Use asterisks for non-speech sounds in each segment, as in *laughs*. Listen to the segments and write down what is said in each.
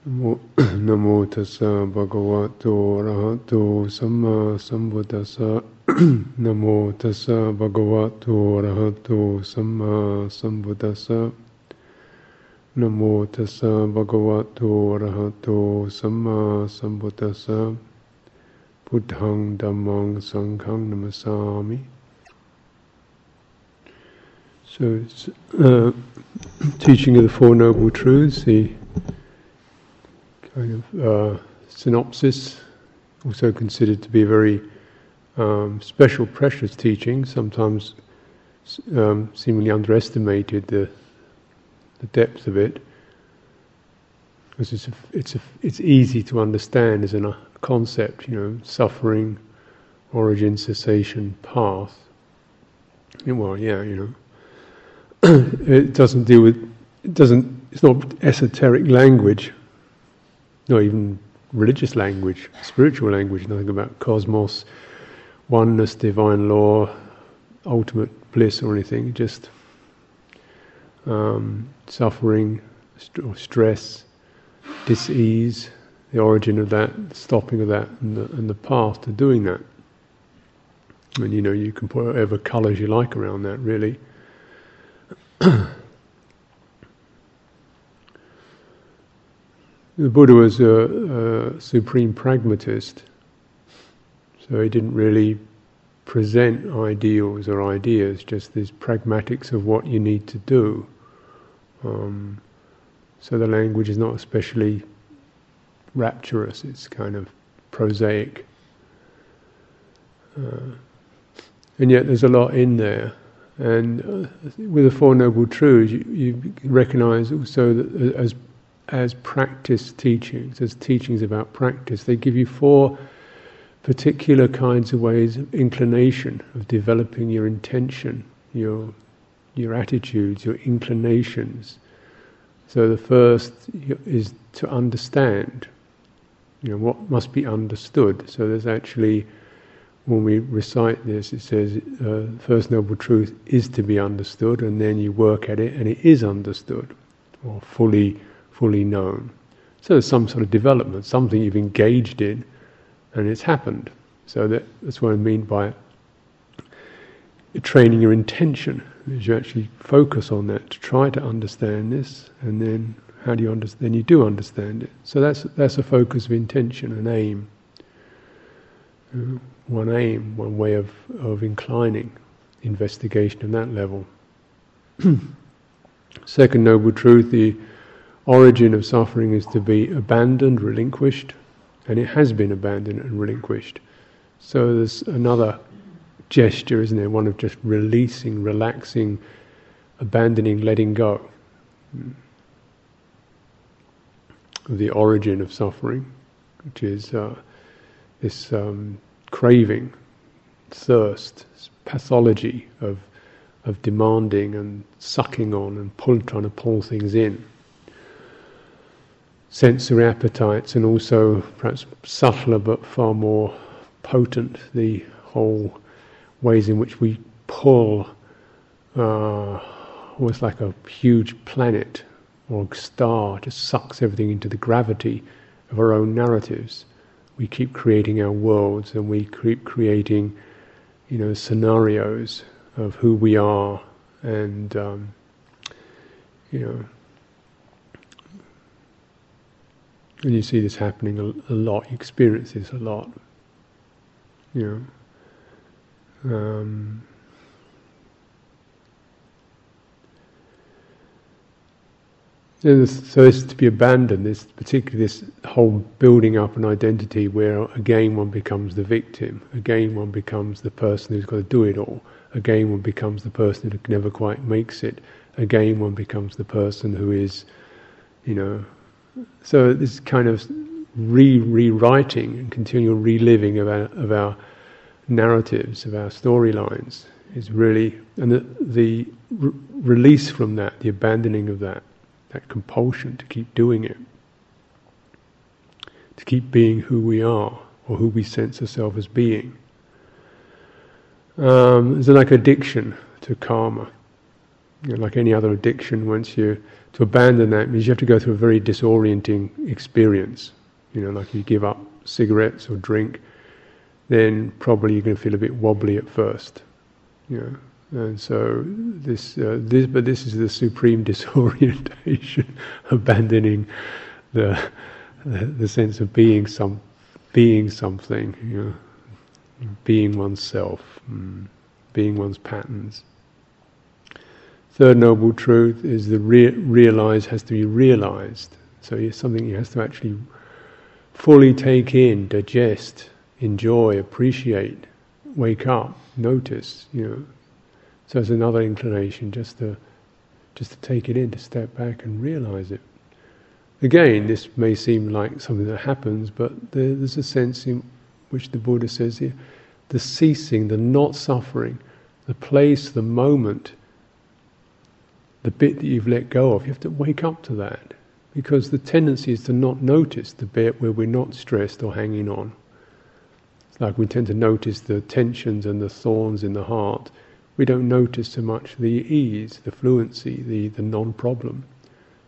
*clears throat* Namo tassa bhagavato rahato samma sambuddhassa *clears throat* Namo tassa bhagavato rahato samma sambuddhassa Namo tassa bhagavato rahato samma sambuddhassa Buddhang dhammang sanghang namassami. So it's uh, *clears throat* teaching of the Four Noble Truths, the kind of uh, synopsis, also considered to be a very um, special, precious teaching, sometimes um, seemingly underestimated the, the depth of it. Because it's, a, it's, a, it's easy to understand as a concept, you know, suffering, origin, cessation, path. Well, yeah, you know. *clears throat* it doesn't deal with, it doesn't, it's not esoteric language, not even religious language, spiritual language, nothing about cosmos, oneness, divine law, ultimate bliss or anything, just um, suffering, st- stress, dis-ease, the origin of that, stopping of that, and the, and the path to doing that. And you know, you can put whatever colours you like around that, really. *clears throat* the Buddha was a, a, supreme pragmatist, so he didn't really present ideals or ideas, just these pragmatics of what you need to do. Um, so the language is not especially rapturous, it's kind of prosaic. Uh, and yet there's a lot in there. And uh, with the Four Noble Truths, you, you recognize also that as as practice teachings, as teachings about practice, they give you four particular kinds of ways of inclination of developing your intention, your your attitudes, your inclinations. So the first is to understand. You know what must be understood. So there's actually when we recite this, it says, uh, First Noble Truth is to be understood, and then you work at it, and it is understood, or fully, fully known. So there's some sort of development, something you've engaged in, and it's happened. So that, that's what I mean by training your intention, is you actually focus on that to try to understand this, and then how do you understand? Then you do understand it. So that's that's a focus of intention and aim. Uh, one aim, one way of, of inclining investigation on that level. *clears throat* Second noble truth, the origin of suffering is to be abandoned, relinquished, and it has been abandoned and relinquished. So there's another gesture, isn't there? One of just releasing, relaxing, abandoning, letting go. The origin of suffering, which is uh, this um, craving, thirst, pathology of of demanding and sucking on and pull, trying to pull things in. Sensory appetites, and also perhaps subtler but far more potent, the whole ways in which we pull, uh, almost like a huge planet or star, just sucks everything into the gravity of our own narratives. We keep creating our worlds and we keep creating, you know, scenarios of who we are and, um, you know, and you see this happening a, a lot, you experience this a lot, you know. Um, so it's to be abandoned, this particularly this whole building up an identity where again one becomes the victim, again one becomes the person who's got to do it all, again one becomes the person who never quite makes it, again one becomes the person who is, you know, so this kind of re rewriting and continual reliving of our, of our narratives, of our storylines is really, and the, the re- release from that, the abandoning of that that compulsion to keep doing it, to keep being who we are or who we sense ourselves as being. Um, it's like addiction to karma. You know, like any other addiction, once you to abandon that means you have to go through a very disorienting experience. You know, like you give up cigarettes or drink, then probably you're going to feel a bit wobbly at first. You know, and so this, uh, this, but this is the supreme *laughs* disorientation, *laughs* abandoning the, the, the sense of being some, being something. You know, being oneself, mm, being one's patterns. Third noble truth is the re- realize has to be realized. So it's something you have to actually fully take in, digest, enjoy, appreciate, wake up, notice. You know, so it's another inclination just to just to take it in, to step back and realize it. Again, this may seem like something that happens, but there's a sense in which the Buddha says here, the ceasing, the not suffering, the place, the moment the bit that you've let go of, you have to wake up to that. Because the tendency is to not notice the bit where we're not stressed or hanging on. It's like we tend to notice the tensions and the thorns in the heart. We don't notice so much the ease, the fluency, the, the non problem.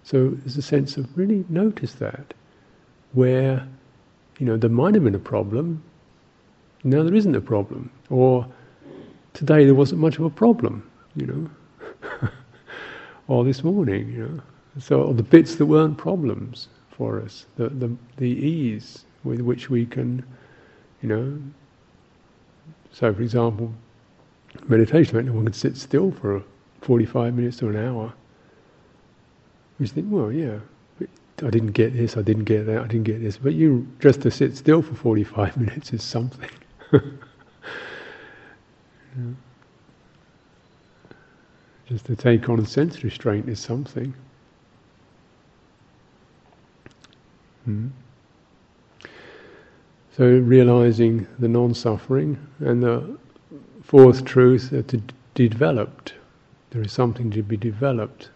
So there's a sense of really notice that. Where, you know, there might have been a problem, now there isn't a problem. Or today there wasn't much of a problem, you know. *laughs* or this morning, you know. So the bits that weren't problems for us, the, the, the ease with which we can, you know. So, for example, meditation, one can sit still for 45 minutes to an hour. We think, well, yeah, I didn't get this, I didn't get that, I didn't get this. But you just to sit still for 45 *laughs* minutes is something. *laughs* Just to take on sense restraint is something. Hmm. So realizing the non-suffering and the fourth truth that to be developed. There is something to be developed,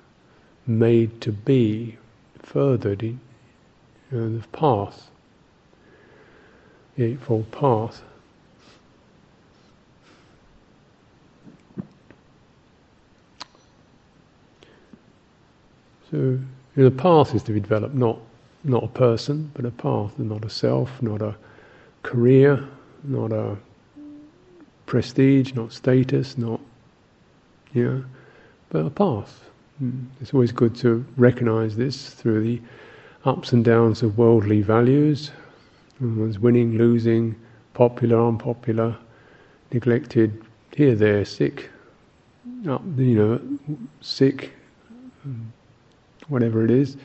made to be, furthered in uh, the path, the Eightfold Path. So the path is to be developed, not not a person, but a path, not a self, not a career, not a prestige, not status, not yeah, but a path. Hmm. It's always good to recognize this through the ups and downs of worldly values. One's winning, losing, popular, unpopular, neglected, here, there, sick, up, you know, sick, whatever it is.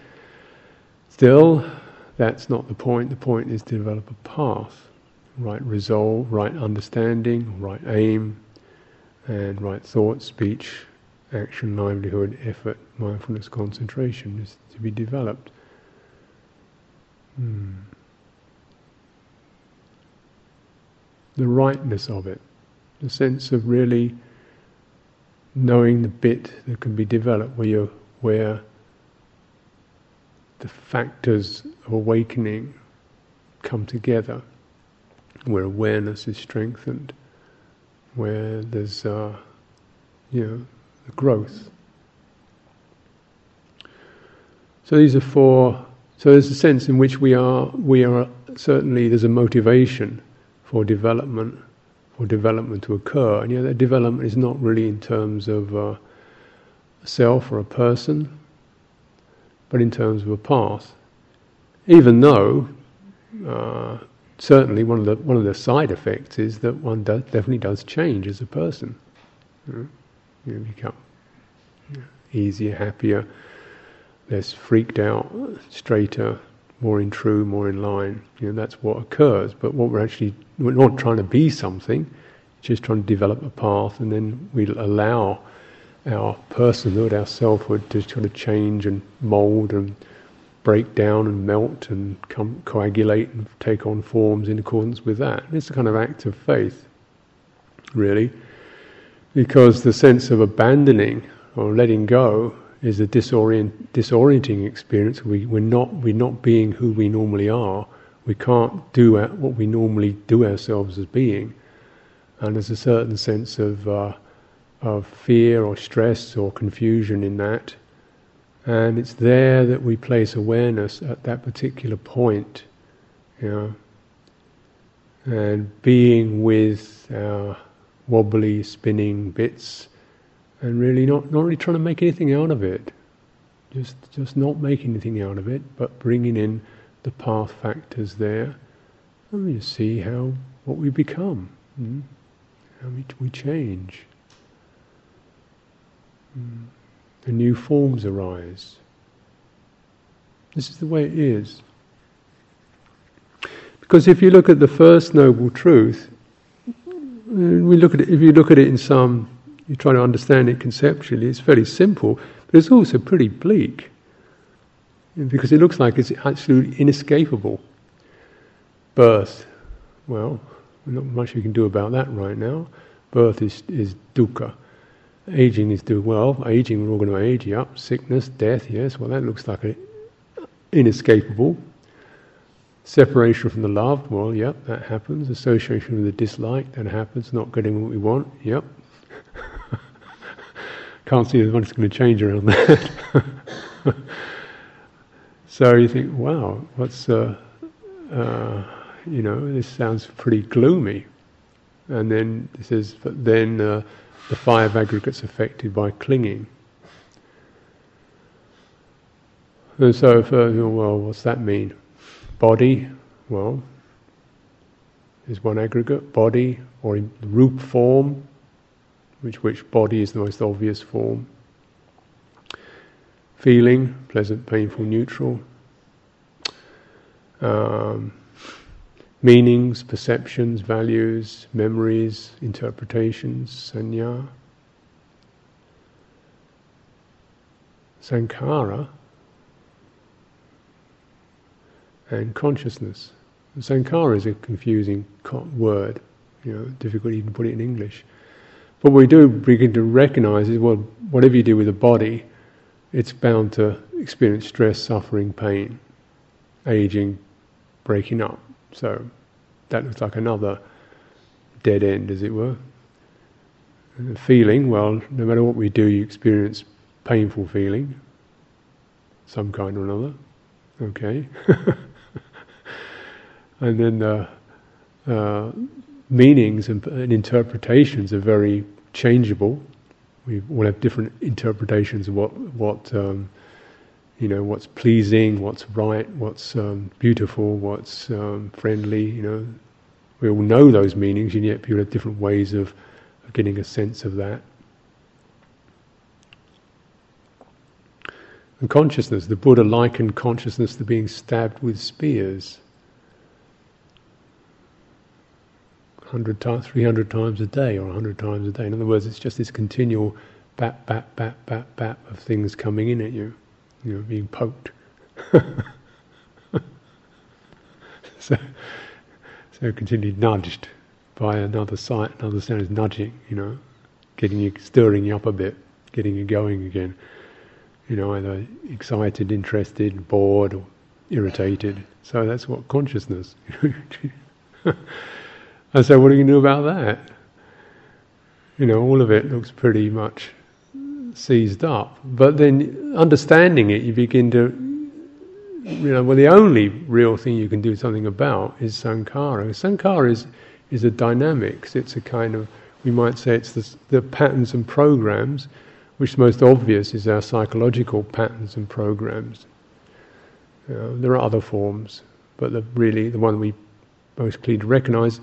Still, that's not the point. The point is to develop a path, right resolve, right understanding, right aim, and right thought, speech, action, livelihood, effort, mindfulness, concentration is to be developed. Hmm. The rightness of it, the sense of really knowing the bit that can be developed, where you're, where the factors of awakening come together, where awareness is strengthened, where there's, uh, you know, the growth. So these are four. So there's a sense in which we are. We are certainly there's a motivation for development, for development to occur, and yet that development is not really in terms of uh, self or a person but in terms of a path. Even though, uh, certainly one of the one of the side effects is that one definitely does change as a person. You, know, you become easier, happier, less freaked out, straighter, more in true, more in line. You know, that's what occurs. But what we're actually we're not trying to be something, just trying to develop a path, and then we allow our personhood, our selfhood to sort of change and mould and break down and melt and come, coagulate and take on forms in accordance with that. It's a kind of act of faith, really, because the sense of abandoning or letting go is a disorient, disorienting experience. We, we're, not, we're not being who we normally are. We can't do what we normally do ourselves as being. And there's a certain sense of uh, of fear or stress or confusion in that. And it's there that we place awareness at that particular point, you know, and being with our wobbly, spinning bits, and really not, not really trying to make anything out of it. Just, just not making anything out of it, but bringing in the path factors there, and you see how what we become, mm? how we, we change. The new forms arise. This is the way it is. Because if you look at the first noble truth, we look at it, if you look at it in some, you try to understand it conceptually, it's fairly simple, but it's also pretty bleak. Because it looks like it's absolutely inescapable. Birth, well, not much we can do about that right now. Birth is, is dukkha. Aging is doing well. Aging, we're all going to age. Yep. Sickness, death. Yes. Well, that looks like an inescapable. Separation from the loved. Well, yep, that happens. Association with the dislike. That happens. Not getting what we want. Yep. *laughs* Can't see as much going to change around that. *laughs* so you think, wow, what's uh, uh, you know, this sounds pretty gloomy. And then it says, but then uh, the five aggregates affected by clinging. And so, for, well, what's that mean? Body, well, is one aggregate. Body, or in root form, which which body is the most obvious form. Feeling, pleasant, painful, neutral. Um, meanings, perceptions, values, memories, interpretations, sanya. Sankhara and consciousness. Sankhara is a confusing word, you know, difficult even to put it in English. But we do begin to recognize is well, whatever you do with the body, it's bound to experience stress, suffering, pain, aging, breaking up. So that looks like another dead end, as it were. And the feeling, well, no matter what we do, you experience painful feeling, some kind or another. Okay. *laughs* and then the uh, meanings and, and, interpretations are very changeable. We all have different interpretations of what what um, you know what's pleasing, what's right, what's um, beautiful, what's um, friendly. You know, we all know those meanings, and yet people have different ways of, of getting a sense of that. And consciousness, the Buddha likened consciousness to being stabbed with spears. 100 times, 300 times a day, or 100 times a day. In other words, it's just this continual bap, bap, bap, bap, bap of things coming in at you you know, being poked. *laughs* so, so continually nudged by another sight, another sound is nudging, you know, getting you, stirring you up a bit, getting you going again. You know, either excited, interested, bored, or irritated. So that's what consciousness. *laughs* and so, what are you going to do about that? You know, all of it looks pretty much seized up. But then understanding it, you begin to, you know, well, the only real thing you can do something about is sankhara. Sankhara is, is a dynamics, it's a kind of, we might say it's the, the patterns and programs, which the most obvious is our psychological patterns and programs. Uh, there are other forms, but the, really the one we most clearly recognize,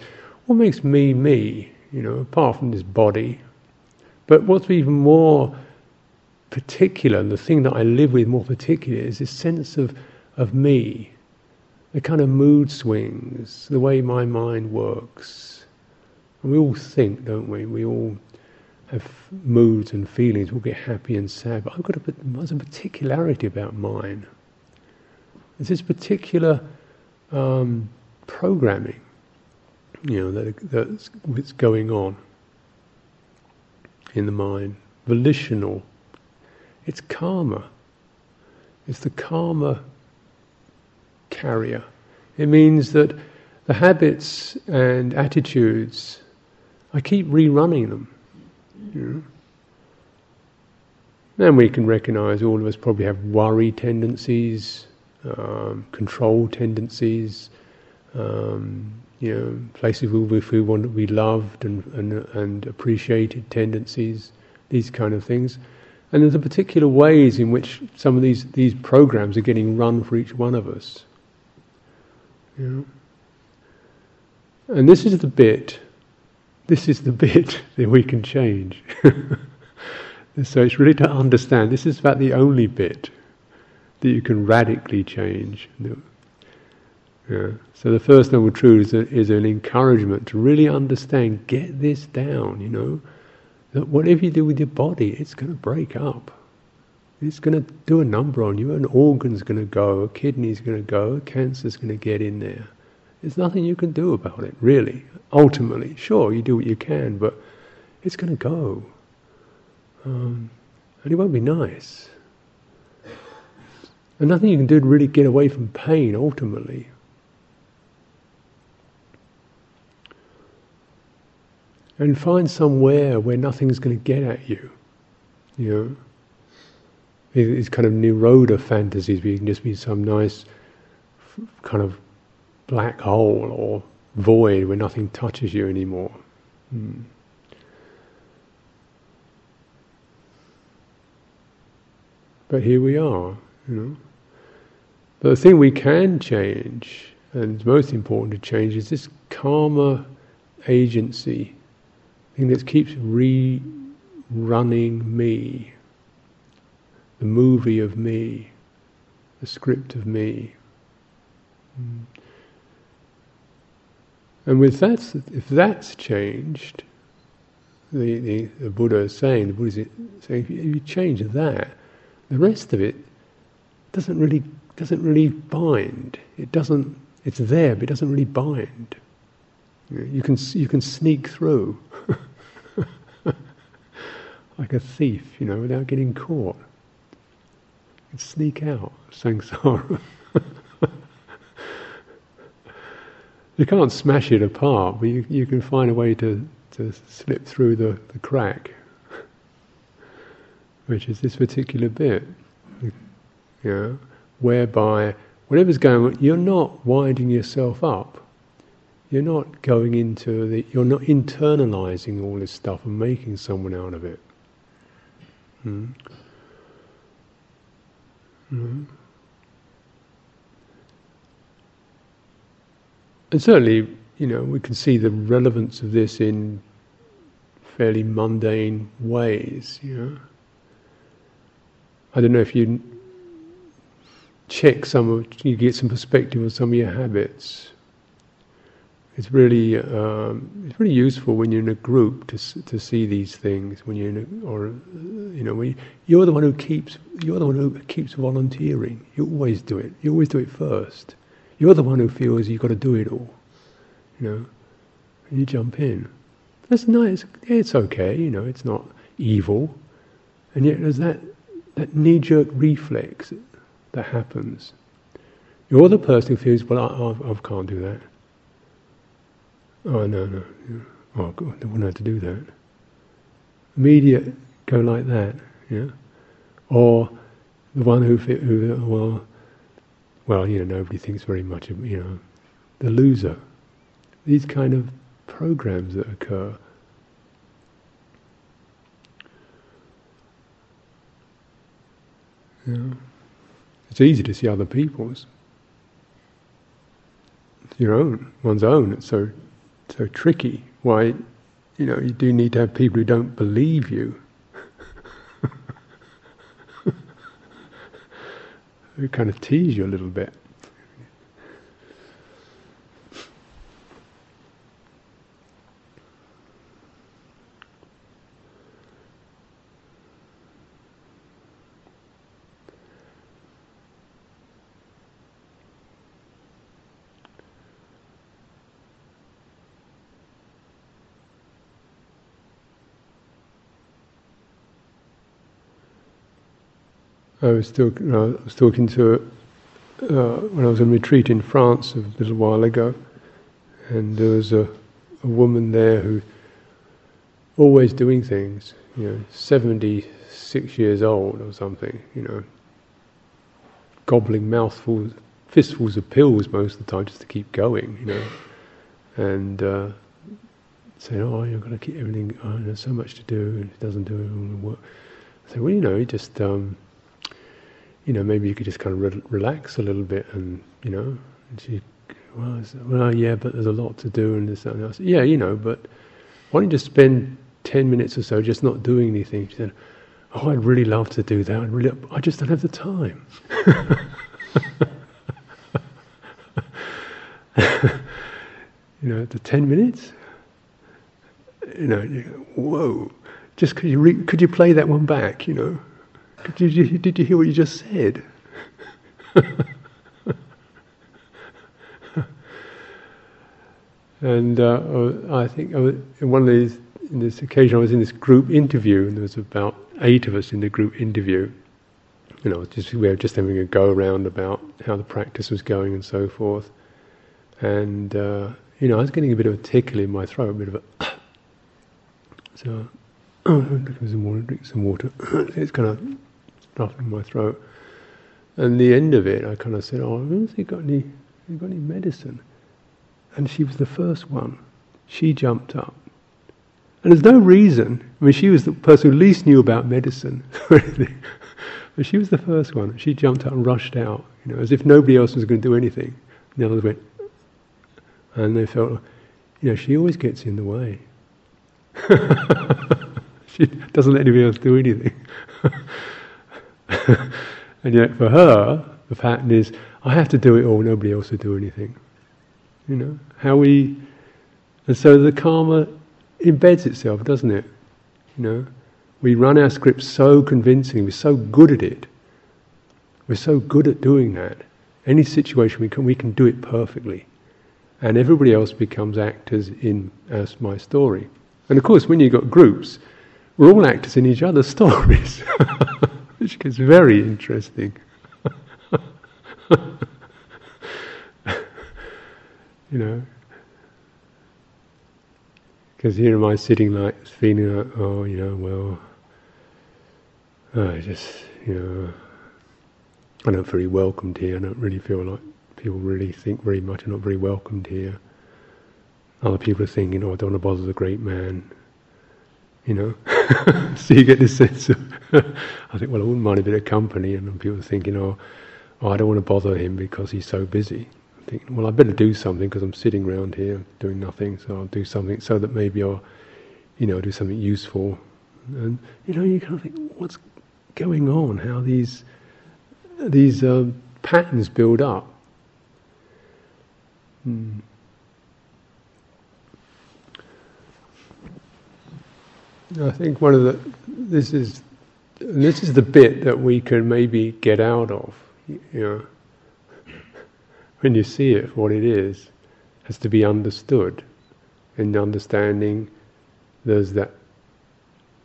what makes me me, you know, apart from this body. But what's even more particular, and the thing that I live with more particularly is this sense of, of me, the kind of mood swings, the way my mind works. And we all think, don't we? We all have moods and feelings. We'll get happy and sad. But I've got a, there's a particularity about mine. There's this particular um, programming, you know, that, that's, that's going on in the mind, volitional it's karma. It's the karma carrier. It means that the habits and attitudes, I keep rerunning them. You know? And we can recognize all of us probably have worry tendencies, um, control tendencies, um, you know, places where we want be loved and, and, and appreciated tendencies, these kind of things. And there's particular ways in which some of these, these programs are getting run for each one of us. You know? And this is the bit, this is the *laughs* bit that we can change. *laughs* so it's really to understand, this is about the only bit that you can radically change. Yeah. So the first noble truth is, a, is an encouragement to really understand, get this down, you know that whatever you do with your body, it's going to break up. It's going to do a number on you. An organ's going to go, a kidney's going to go, a cancer's going to get in there. There's nothing you can do about it, really. Ultimately, sure, you do what you can, but it's going to go. Um, and it won't be nice. And nothing you can do to really get away from pain, ultimately. And find somewhere where nothing's going to get at you. You know, these kind of nirodha fantasies where you can just be some nice kind of black hole or void where nothing touches you anymore. Hmm. But here we are, you know. But the thing we can change, and most important to change, is this karma agency thing that keeps rerunning me, the movie of me, the script of me. Mm. And with that, if that's changed, the, the, the Buddha is saying, the Buddha is saying, if you, if you change that, the rest of it doesn't really doesn't really bind. It doesn't. It's there, but it doesn't really bind. You can you can sneak through. *laughs* like a thief, you know, without getting caught. You sneak out samsara. you can't smash it apart, but you, you can find a way to, to slip through the, the crack, which is this particular bit, you know, whereby whatever's going on, you're not winding yourself up. You're not going into the, you're not internalizing all this stuff and making someone out of it. Mm. Mm. And certainly, you know, we can see the relevance of this in fairly mundane ways, you know. I don't know if you check some of, you get some perspective on some of your habits it's really um, it's really useful when you're in a group to to see these things when you're in a, or you know when you, are the one who keeps you're the one who keeps volunteering. You always do it. You always do it first. You're the one who feels you've got to do it all you know and you jump in. That's nice. It's okay you know it's not evil. And yet there's that that knee-jerk reflex that happens. You're the person who feels well I, I, I can't do that Oh, no, no. Oh, God, they wouldn't have to do that. Immediate go like that, yeah? Or the one who, who well, well, you know, nobody thinks very much of, you know, the loser. These kind of programs that occur. Yeah. It's easy to see other people's. Your own, one's own. It's so so tricky. Why, you know, you do need to have people who don't believe you. *laughs* who kind of tease you a little bit. I was still, I was talking to, uh, when I was on retreat in France a little while ago, and there was a, a woman there who always doing things, you know, 76 years old or something, you know, gobbling mouthfuls, fistfuls of pills most of the time just to keep going, you know, and uh, saying, "Oh, you've got to keep everything. Oh, there's so much to do, and it doesn't do all the work." I say, "Well, you know, you just um, you know, maybe you could just kind of re- relax a little bit, and you know." And she, well, well, yeah, but there's a lot to do, and this and that. yeah, you know, but why don't you just spend ten minutes or so just not doing anything? She said, "Oh, I'd really love to do that. I really, I just don't have the time." *laughs* you know, the ten minutes you know, you go, whoa, just could you, re- could you play that one back, you know? Did you, did you hear what you just said? *laughs* and uh, I think I was, in one of these, in this occasion, I was in this group interview, and there was about eight of us in the group interview. You know, just we were just having a go around about how the practice was going and so forth. And uh, you know, I was getting a bit of a tickle in my throat, a bit of a *coughs* so, *coughs* drink some water, drink some water. *coughs* it's kind of stuffed in my throat. And the end of it, I kind of said, "Oh, has he got any? He got any medicine?" And she was the first one. She jumped up, and there's no reason. I mean, she was the person who least knew about medicine, *laughs* really. but she was the first one. She jumped up and rushed out, you know, as if nobody else was going to do anything. And the others went, and they felt, you know, she always gets in the way. *laughs* she doesn't let anybody else do anything. *laughs* *laughs* and yet for her, the pattern is, I have to do it all, nobody else will do anything. You know, how we, and so the karma embeds itself, doesn't it? You know, we run our script so convincingly, we're so good at it. We're so good at doing that. Any situation we can, we can do it perfectly. And everybody else becomes actors in as my story. And of course, when you've got groups, we're all actors in each other's *laughs* stories, *laughs* which gets very interesting. *laughs* you know, because here am I sitting like feeling like, oh, you know, well, I just, you know, I'm not very welcomed here. I don't really feel like people really think very much. I'm not very welcomed here. Other people are thinking, oh, I don't want to bother the great man. You know? *laughs* so you get this sense of, *laughs* I think, well, I wouldn't mind a bit of company. And people thinking, oh, oh, I don't want to bother him because he's so busy. I think, well, I better do something because I'm sitting around here doing nothing. So I'll do something so that maybe I'll, you know, do something useful. And, you know, you kind of think, what's going on? How these, these uh, patterns build up. Hmm. I think one of the this is this is the bit that we can maybe get out of. You know, when you see it for what it is, has to be understood. And understanding, there's that.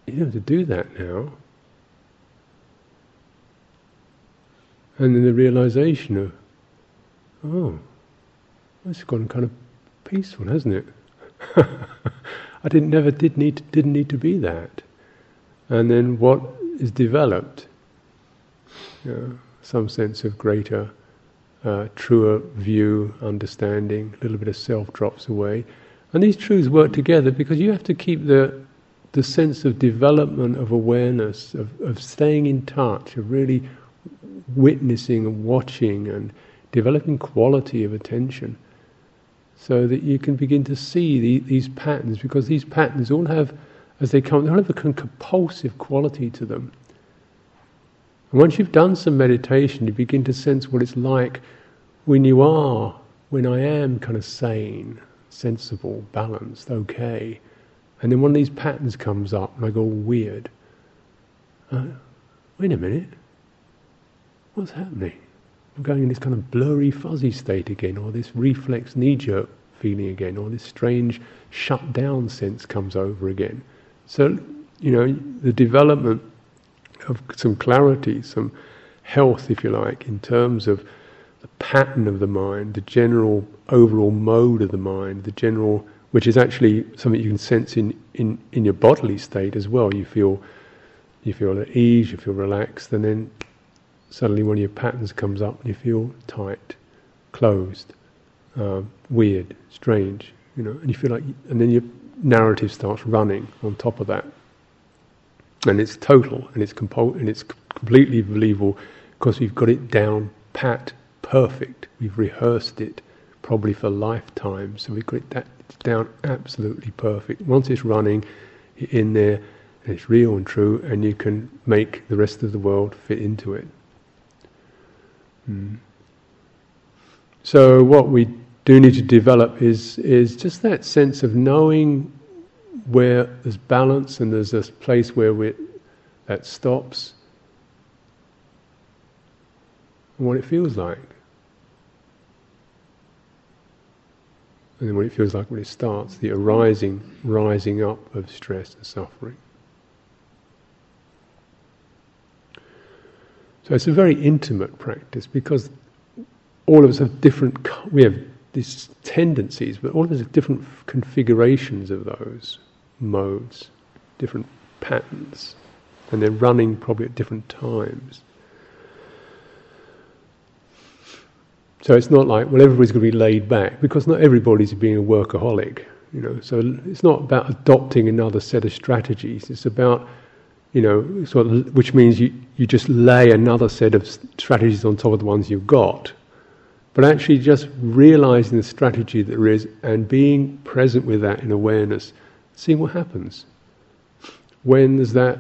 You know, to do that now. And then the realization of, oh, it's gone kind of peaceful, hasn't it? *laughs* I didn't never did need to, didn't need to be that. And then what is developed, you know, some sense of greater, uh, truer view, understanding, a little bit of self drops away, and these truths work together because you have to keep the the sense of development of awareness, of, of staying in touch, of really witnessing and watching and developing quality of attention so that you can begin to see the, these patterns, because these patterns all have, as they come, they all have a compulsive quality to them. And once you've done some meditation, you begin to sense what it's like when you are, when I am kind of sane, sensible, balanced, okay. And then one of these patterns comes up, and I go weird. Uh, wait a minute, what's happening? I'm going in this kind of blurry, fuzzy state again, or this reflex knee jerk feeling again, or this strange shut down sense comes over again. So, you know, the development of some clarity, some health, if you like, in terms of the pattern of the mind, the general overall mode of the mind, the general which is actually something you can sense in, in, in your bodily state as well. You feel you feel at ease, you feel relaxed, and then suddenly one of your patterns comes up and you feel tight, closed, uh, weird, strange, you know, and you feel like, and then your narrative starts running on top of that, and it's total and it's compul- and it's completely believable because we've got it down pat, perfect. We've rehearsed it probably for lifetimes, so we've got it that down absolutely perfect. Once it's running, in there, and it's real and true, and you can make the rest of the world fit into it. Mm. So what we do need to develop is is just that sense of knowing where there's balance and there's a place where we that stops and what it feels like. And then what it feels like when it starts, the arising, rising up of stress and suffering. So it's a very intimate practice because all of us have different, we have these tendencies, but all of have different configurations of those modes, different patterns, and they're running probably at different times. So it's not like, well, everybody's going to be laid back because not everybody's being a workaholic, you know. So it's not about adopting another set of strategies. It's about, you know, sort of, which means you, you just lay another set of strategies on top of the ones you've got. But actually, just realizing the strategy that there is and being present with that in awareness, seeing what happens. When there's that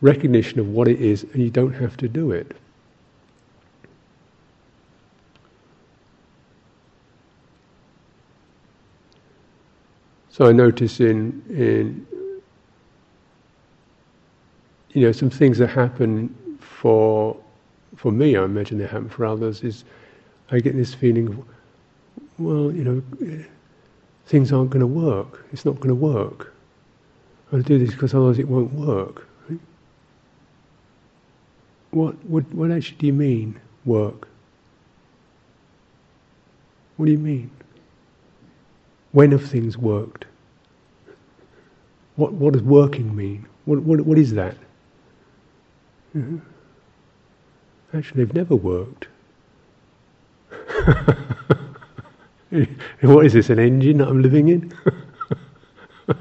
recognition of what it is, and you don't have to do it. So I notice in in you know some things that happen for for me, I imagine they happen for others. Is I get this feeling, well, you know, things aren't going to work. It's not going to work. I'll do this because otherwise it won't work. What, what, what actually do you mean, work? What do you mean? When have things worked? What, what does working mean? What, what, what is that? Mm-hmm. Actually, they've never worked. *laughs* what is this, an engine that I'm living in? *laughs*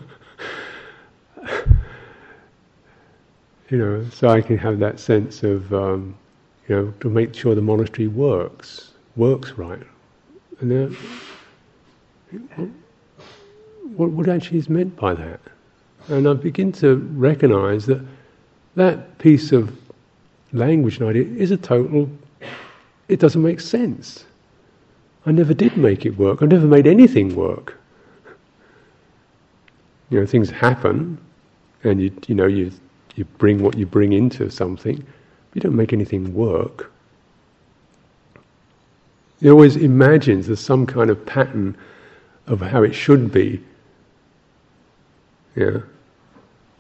you know, so I can have that sense of, um, you know, to make sure the monastery works, works right. And then, what, what actually is meant by that? And I begin to recognize that that piece of language and idea is a total, it doesn't make sense. I never did make it work. I never made anything work. You know, things happen, and you you know you you bring what you bring into something. you don't make anything work. It always imagines there's some kind of pattern of how it should be. Yeah,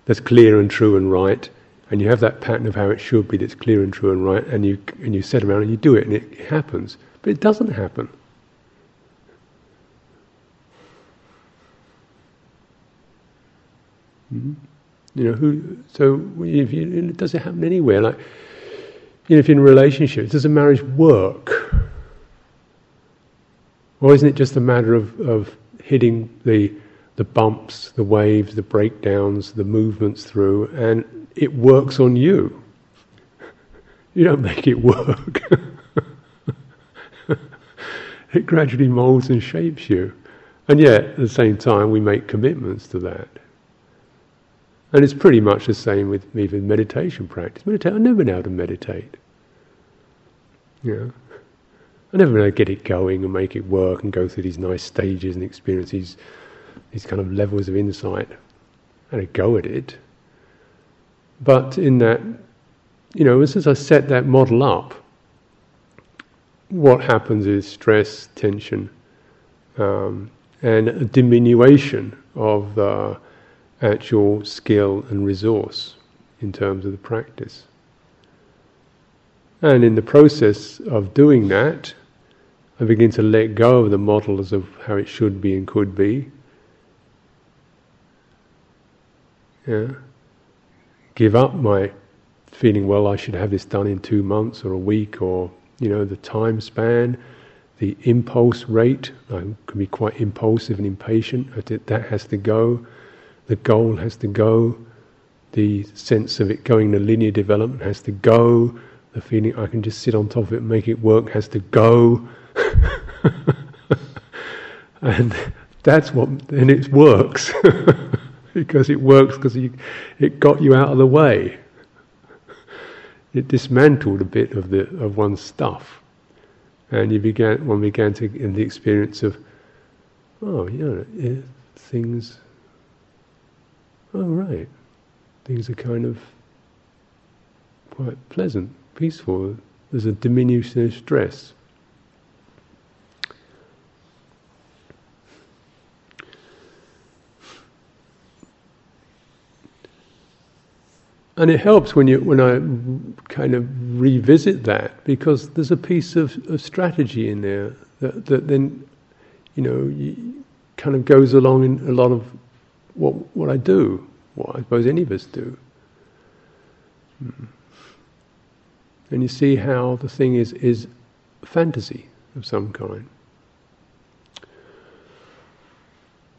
that's clear and true and right, and you have that pattern of how it should be that's clear and true and right, and you and you set around and you do it, and it happens, but it doesn't happen. Mm-hmm. You know who? So if you, does it happen anywhere? Like, you know, if you're in a relationship, does a marriage work, or isn't it just a matter of of hitting the the bumps, the waves, the breakdowns, the movements through, and it works on you. You don't make it work. it gradually molds and shapes you. And yet, at the same time, we make commitments to that. And it's pretty much the same with with meditation practice. Meditate, I've never been able to meditate. You know, I never been able to get it going and make it work and go through these nice stages and experience these, these kind of levels of insight. I had a go at it. But in that, you know, since I set that model up, what happens is stress, tension, um, and a diminution of the actual skill and resource in terms of the practice. And in the process of doing that, I begin to let go of the models of how it should be and could be. Yeah. Give up my feeling, well, I should have this done in two months or a week or, you know, the time span, the impulse rate. I can be quite impulsive and impatient. That has to go. The goal has to go. The sense of it going to linear development has to go. The feeling I can just sit on top of it and make it work has to go. *laughs* and that's what, and it works. *laughs* because it works because it got you out of the way. It dismantled a bit of the of one's stuff, and you began one began to in the experience of, oh, yeah, things. Oh right, things are kind of quite pleasant, peaceful. There's a diminution of stress. And it helps when you when I kind of revisit that because there's a piece of, of strategy in there that, that then, you know, kind of goes along in a lot of what what I do, what I suppose any of us do. Hmm. And you see how the thing is is fantasy of some kind.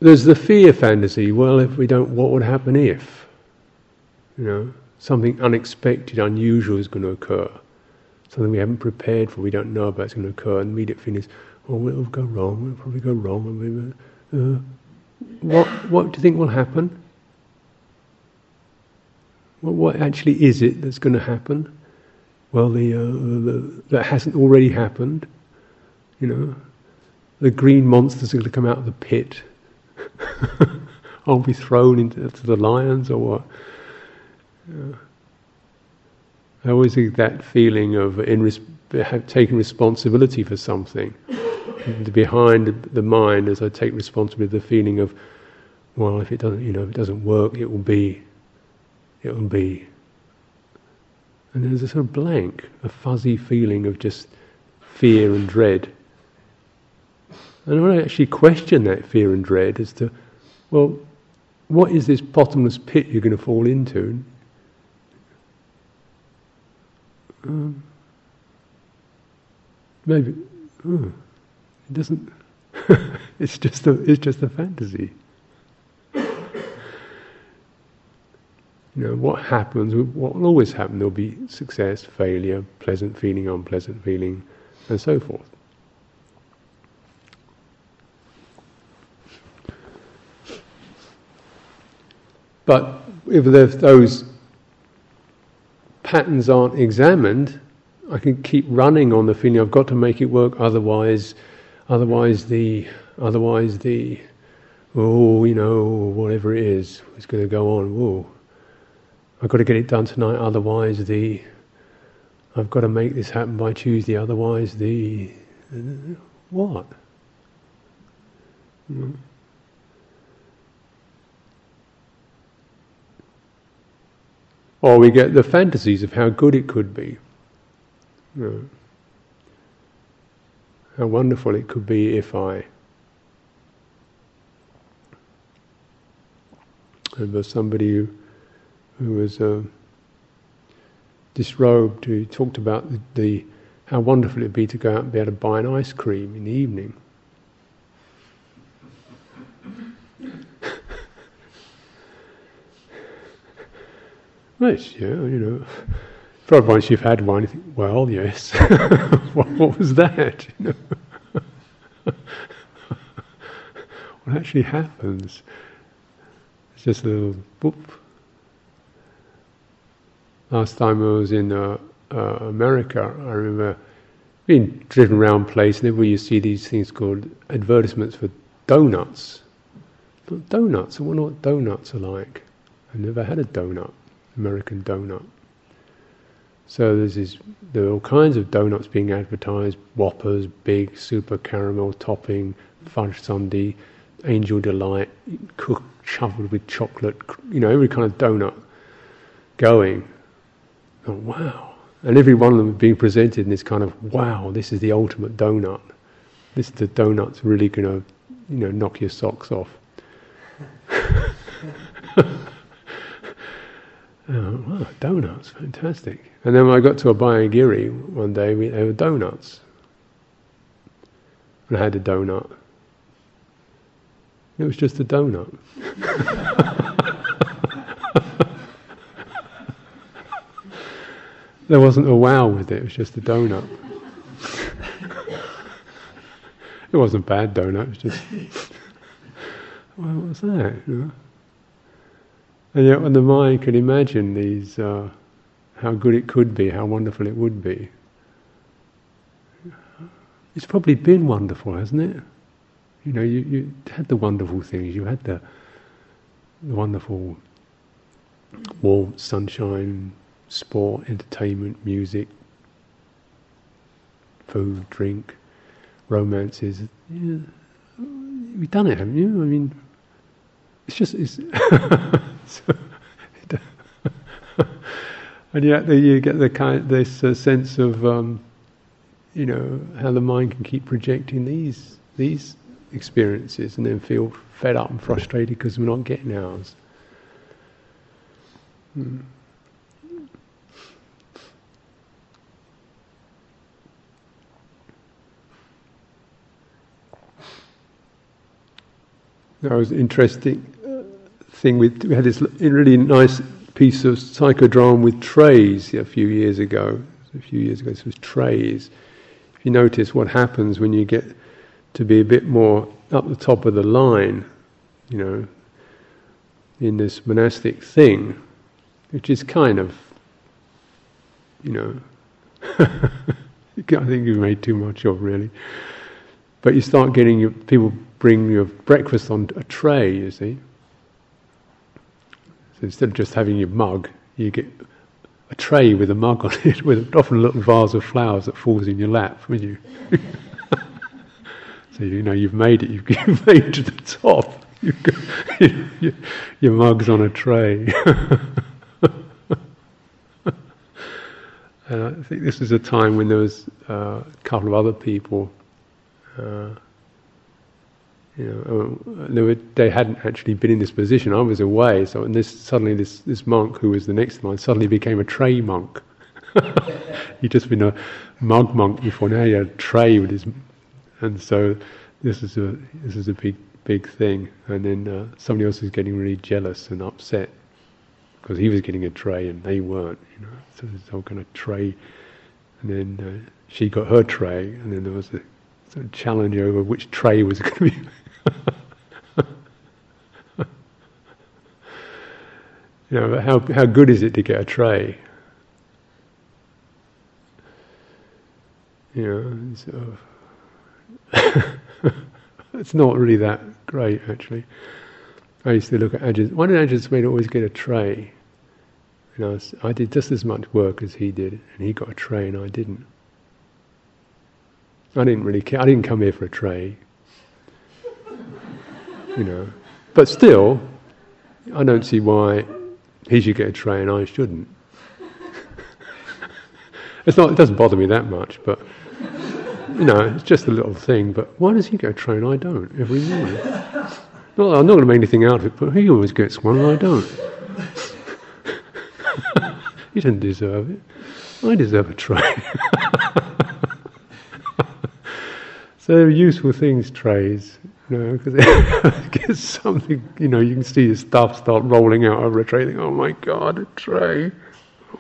There's the fear fantasy. Well, if we don't, what would happen if? You know, something unexpected, unusual is going to occur. Something we haven't prepared for, we don't know about, is going to occur. And immediate feeling is, oh, it'll go wrong, it'll probably go wrong. Uh, what, what do you think will happen? Well, what actually is it that's going to happen? Well, the, uh, the, that hasn't already happened. You know, the green monsters are going to come out of the pit. *laughs* I'll be thrown into the lions or what? I always think that feeling of res- taking responsibility for something. Behind the mind, as I take responsibility, the feeling of, well, if it doesn't, you know, if it doesn't work, it will be, it will be. And there's a sort of blank, a fuzzy feeling of just fear and dread. And when I actually question that fear and dread as to, well, what is this bottomless pit you're going to fall into? Um, maybe oh, it doesn't. *laughs* it's just a it's just a fantasy. You know what happens? What will always happen? There'll be success, failure, pleasant feeling, unpleasant feeling, and so forth. But if those patterns aren't examined, I can keep running on the feeling I've got to make it work. Otherwise, otherwise the otherwise the oh you know whatever it is is going to go on. Whoa, I've got to get it done tonight. Otherwise the I've got to make this happen by Tuesday. Otherwise the what? Mm. Or we get the fantasies of how good it could be. You know, how wonderful it could be if I. There was somebody who, who was uh, disrobed who talked about the, the how wonderful it would be to go out and be able to buy an ice cream in the evening. Nice, yeah, you know. Probably once you've had one, you think, well, yes. *laughs* what, what, was that? You *laughs* know? what actually happens? It's just a little boop. Last time I was in uh, uh, America, I remember being driven around places, and everywhere you see these things called advertisements for donuts. Donuts, I wonder what donuts are like. I've never had a donut. American donut. So there's this, there are all kinds of donuts being advertised: Whoppers, big, super caramel topping, fudge sundae, angel delight, cooked, shoveled with chocolate. You know, every kind of donut going. Oh wow! And every one of them being presented in this kind of wow, this is the ultimate donut. this the donut's really going to, you know, knock your socks off. *laughs* Oh, wow, donuts, fantastic. And then when I got to Abhayagiri one day, we, there were donuts. And I had a donut. It was just a donut. *laughs* there wasn't a wow with it, it was just a donut. *laughs* it wasn't a bad donut, it was just, *laughs* well, what was that? You know? And yet, when the mind can imagine these, uh, how good it could be, how wonderful it would be, it's probably been wonderful, hasn't it? You know, you, you had the wonderful things, you had the, the wonderful warmth, sunshine, sport, entertainment, music, food, drink, romances. Yeah, you've done it, haven't you? I mean, it's just it's *laughs* *laughs* *laughs* and yet you get the kind this uh, sense of um, you know how the mind can keep projecting these these experiences and then feel fed up and frustrated because we're not getting ours. Hmm. That was interesting thing with we had this really nice piece of psychodrama with trays a few years ago. A few years ago, this was trays. If you notice what happens when you get to be a bit more up the top of the line, you know, in this monastic thing, which is kind of, you know, *laughs* I think you've made too much of really. But you start getting your people bring your breakfast on a tray, you see. So instead of just having your mug, you get a tray with a mug on it, *laughs* with often a little vase of flowers that falls in your lap when you. *laughs* so you know you've made it. You've, *laughs* made it to the top. Got, your, your mug's on a tray. and I think this was a time when there was uh, a couple of other people. Uh, you know, uh, they, were, they, hadn't actually been in this position. I was away, so and this suddenly this this monk who was the next in line suddenly became a tray monk. *laughs* He'd just been a mug monk before. Now he had a tray with his, and so this is a this is a big big thing. And then uh, somebody else was getting really jealous and upset because he was getting a tray and they weren't. You know, so this whole kind of tray. And then uh, she got her tray, and then there was a sort of challenge over which tray was going to be you know, how how good is it to get a tray? You know, so *laughs* it's not really that great actually. I used to look at Ajahn. Why did Ajahn Sumedho always get a tray? You know, I did just as much work as he did, and he got a tray, and I didn't. I didn't really care. I didn't come here for a tray *laughs* you know. But still, I don't see why he should get a tray and I shouldn't. *laughs* it's not. It doesn't bother me that much, but you know, it's just a little thing. But why does he get a tray and I don't every morning? Not, I'm not going to make anything out of it, but he always gets one and I don't. *laughs* he doesn't deserve it. I deserve a tray. *laughs* so useful things, trays. You know, because something, you know, you can see the stuff start rolling out over a tray. Think, oh my God, a tray.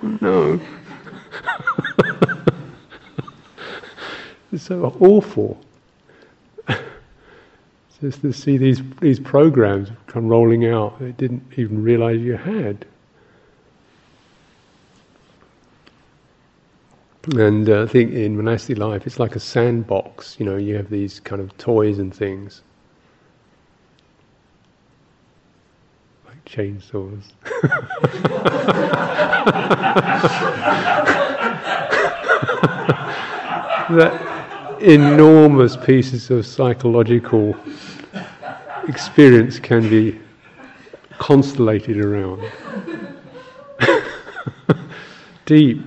Oh no. *laughs* it's so awful. *laughs* Just to see these, these programs come rolling out that didn't even realize you had. And uh, I think in monastic life, it's like a sandbox. You know, you have these kind of toys and things, chainsaws. *laughs* that enormous pieces of psychological experience can be constellated around. *laughs* Deep,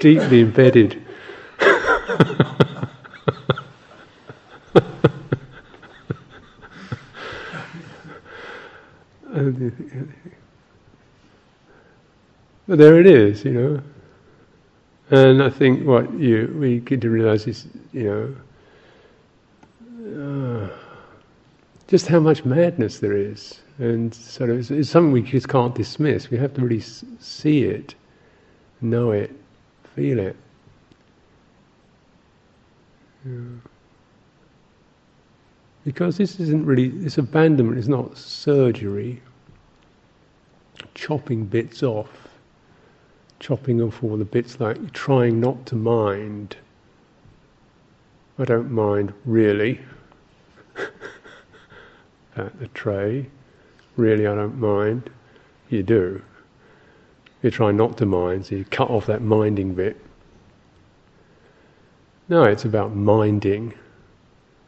deeply embedded. *laughs* *laughs* but there it is, you know. And I think what you we get to realize is, you know, uh, just how much madness there is, and sort of it's, it's, something we just can't dismiss. We have to really see it, know it, feel it. Yeah. Because this isn't really this abandonment is not surgery. Chopping bits off chopping off all the bits like you're trying not to mind. I don't mind really *laughs* at the tray. Really, I don't mind. You do. You try not to mind, so you cut off that minding bit. No, it's about minding,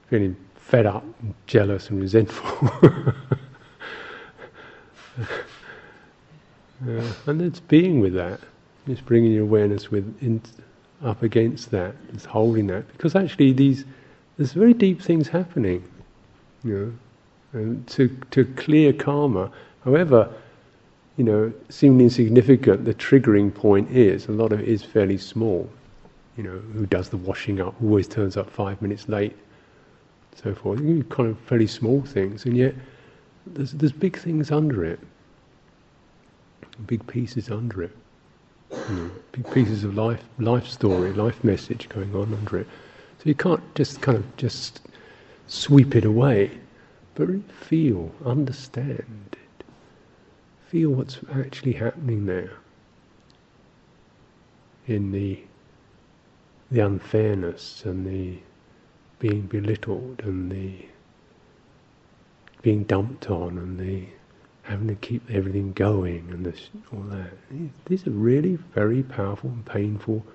feeling fed up, and jealous, and resentful. *laughs* uh, and it's being with that. it's bringing your awareness with in, up against that, it's holding that, because actually these there's very deep things happening, you know, and to to clear karma. However, you know, seemingly insignificant, the triggering point is a lot of it is fairly small. You know, who does the washing up always turns up five minutes late, so forth. Kind of fairly small things, and yet there's there's big things under it, big pieces under it you know, big pieces of life, life story, life message going on under it. So you can't just kind of just sweep it away, but feel, understand it, feel what's actually happening there in the the unfairness and the being belittled and the being dumped on and the having to keep everything going and this, all that. These are really very powerful and painful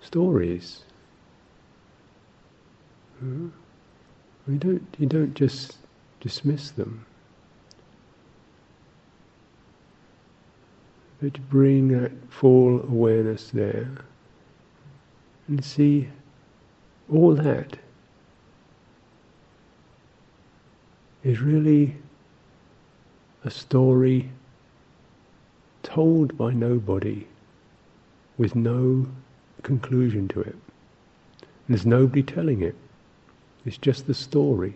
stories. Hmm? You don't you don't just dismiss them. But bring that full awareness there and see all that is really a story told by nobody with no conclusion to it. There's nobody telling it. It's just the story.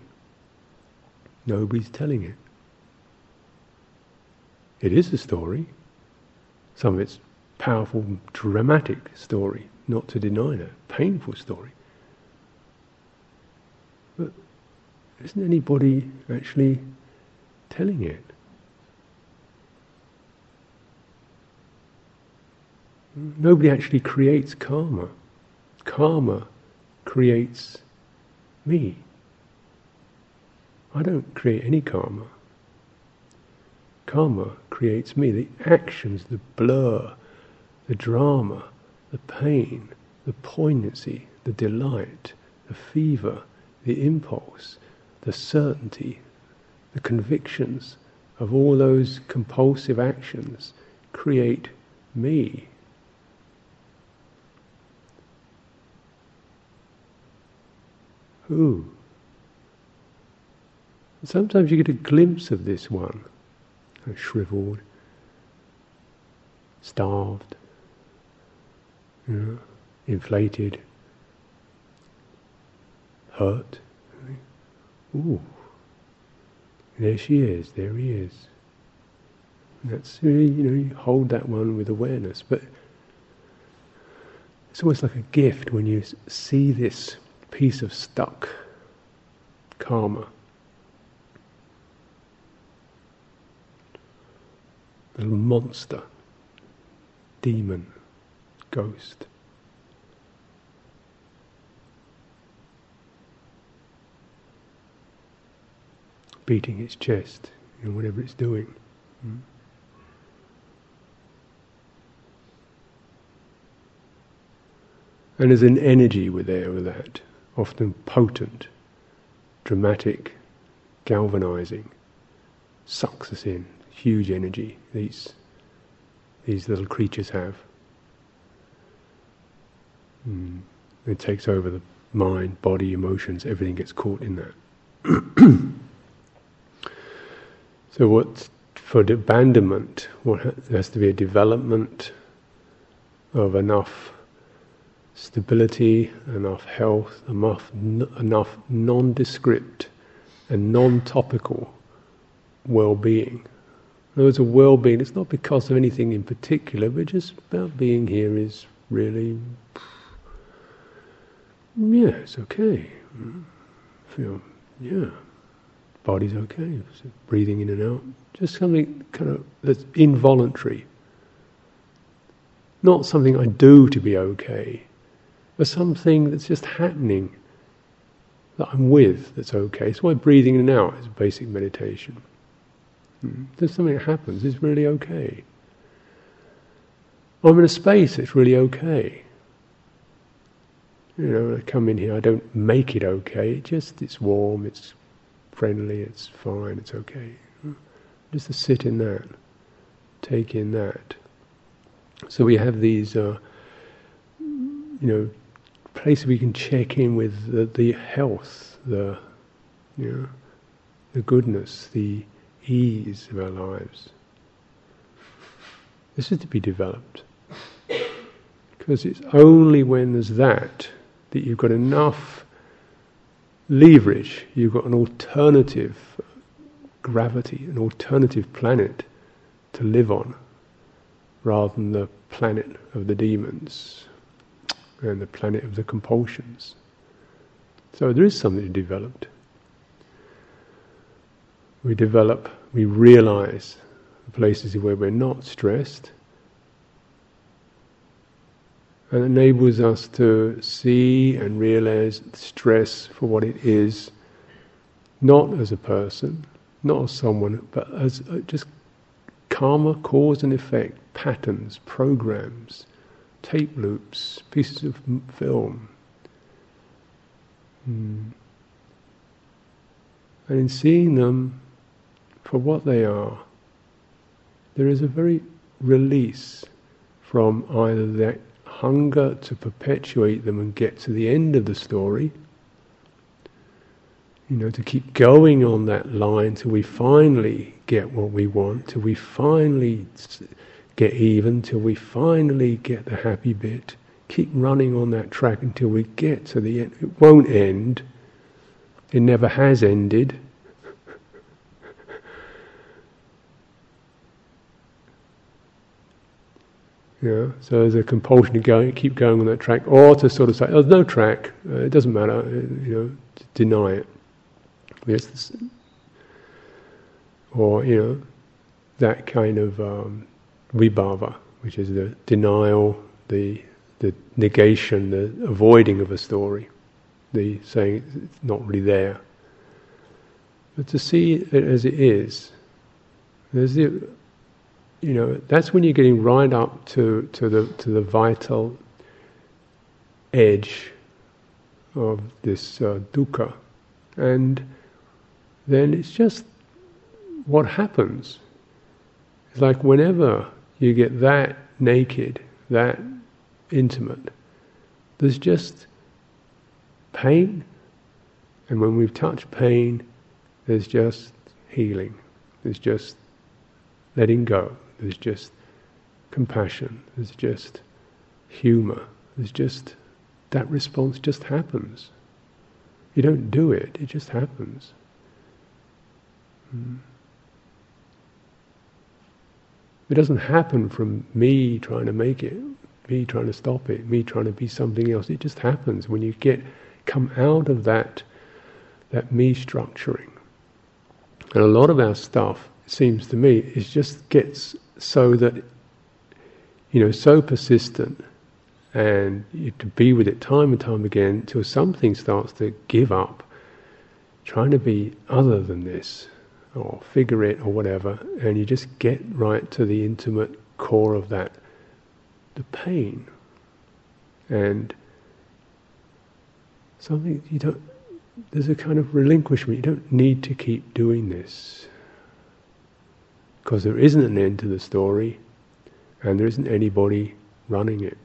Nobody's telling it. It is a story. Some of it's powerful, dramatic story, not to deny that. Painful story. But isn't anybody actually telling it? Nobody actually creates karma. Karma creates me. I don't create any karma. Karma creates me. The actions, the blur, the drama, the pain, the poignancy, the delight, the fever, the impulse, the certainty, the convictions of all those compulsive actions create me. Who? Sometimes you get a glimpse of this one, shriveled, starved, you know, inflated, hurt. Ooh, there she is, there he is. that's you know, you hold that one with awareness, but it's almost like a gift when you see this piece of stuck karma. Little monster, demon, ghost. Beating its chest, know, whatever it's doing. Mm. And there's an energy with there with that often potent, dramatic, galvanizing, sucks us in, huge energy these, these little creatures have. Mm. It takes over the mind, body, emotions, everything gets caught in that. *clears throat* so, what for abandonment? What there has to be a development of enough stability, enough health, enough enough nondescript and non-topical well-being. In other words, a well-being. It's not because of anything in particular, but just about being here is really, yeah, it's okay. Mm, feel, yeah, body's okay. Breathing in and out. Just something kind of that's involuntary. Not something I do to be okay, but something that's just happening that I'm with that's okay. It's why breathing in and out is basic meditation. Hmm. There's something that happens, it's really okay. I'm in a space, it's really okay. You know, when I come in here, I don't make it okay, it just, it's warm, it's friendly, it's fine, it's okay. Just to sit in that, take in that. So we have these, uh, you know, places we can check in with the, the health, the, you know, the goodness, the ease of our lives. This is to be developed. Because it's only when there's that that you've got enough leverage, you've got an alternative gravity, an alternative planet to live on, rather than the planet of the demons and the planet of the compulsions. So there is something developed. We develop, we realize the places where we're not stressed, and enables us to see and realize stress for what it is, not as a person, not as someone, but as uh, just karma, cause and effect, patterns, programs tape loops, pieces of film. Mm. And in seeing them for what they are, there is a very release from either that hunger to perpetuate them and get to the end of the story, you know, to keep going on that line till we finally get what we want, till we finally get even till we finally get the happy bit. Keep running on that track until we get to the end. It won't end. It never has ended. Yeah, so there's a compulsion to go, keep going on that track, or to sort of say, "Oh, there's no track. Uh, it doesn't matter." Uh, you know, deny it. Yes, or you know, that kind of um, vibhava, which is the denial, the the negation, the avoiding of a story, the saying it's not really there. But to see it as it is, there's the, you know, that's when you're getting right up to, to the to the vital edge of this uh, dukkha, and then it's just what happens. It's like whenever you get that naked, that intimate. There's just pain, and when we've touched pain, there's just healing. There's just letting go. There's just compassion. There's just humor. There's just that response just happens. You don't do it, it just happens. Mm. It doesn't happen from me trying to make it, me trying to stop it, me trying to be something else. It just happens when you get come out of that that me structuring. And a lot of our stuff, it seems to me, is just gets so that you know, so persistent and to be with it time and time again till something starts to give up trying to be other than this or figure it or whatever, and you just get right to the intimate core of that, the pain. And something you don't, there's a kind of relinquishment. You don't need to keep doing this because there isn't an end to the story and there isn't anybody running it.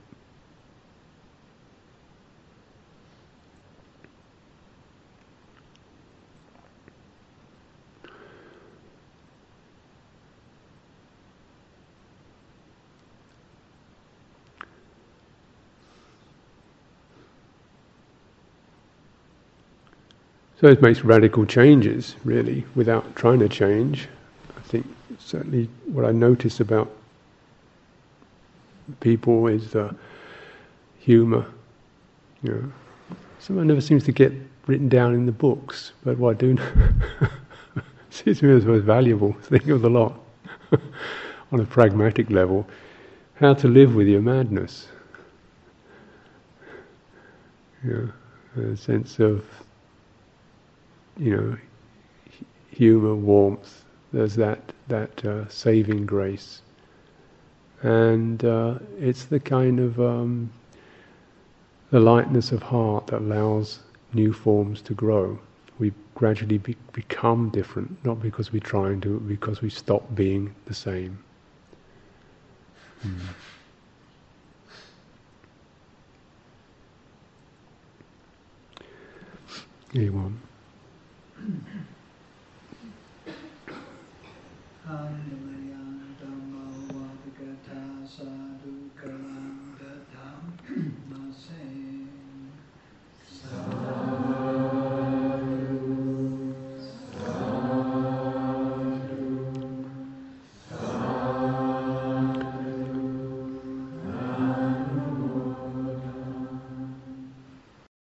So it makes radical changes, really, without trying to change. I think certainly what I notice about people is uh, humour. You know, something never seems to get written down in the books, but what I do *laughs* seems to me as most valuable thing of the lot, *laughs* on a pragmatic level, how to live with your madness. You know, a sense of you know, humour, warmth. There's that that uh, saving grace, and uh, it's the kind of um, the lightness of heart that allows new forms to grow. We gradually be- become different, not because we try and do it, because we stop being the same. Mm. Anyone? Hallelujah.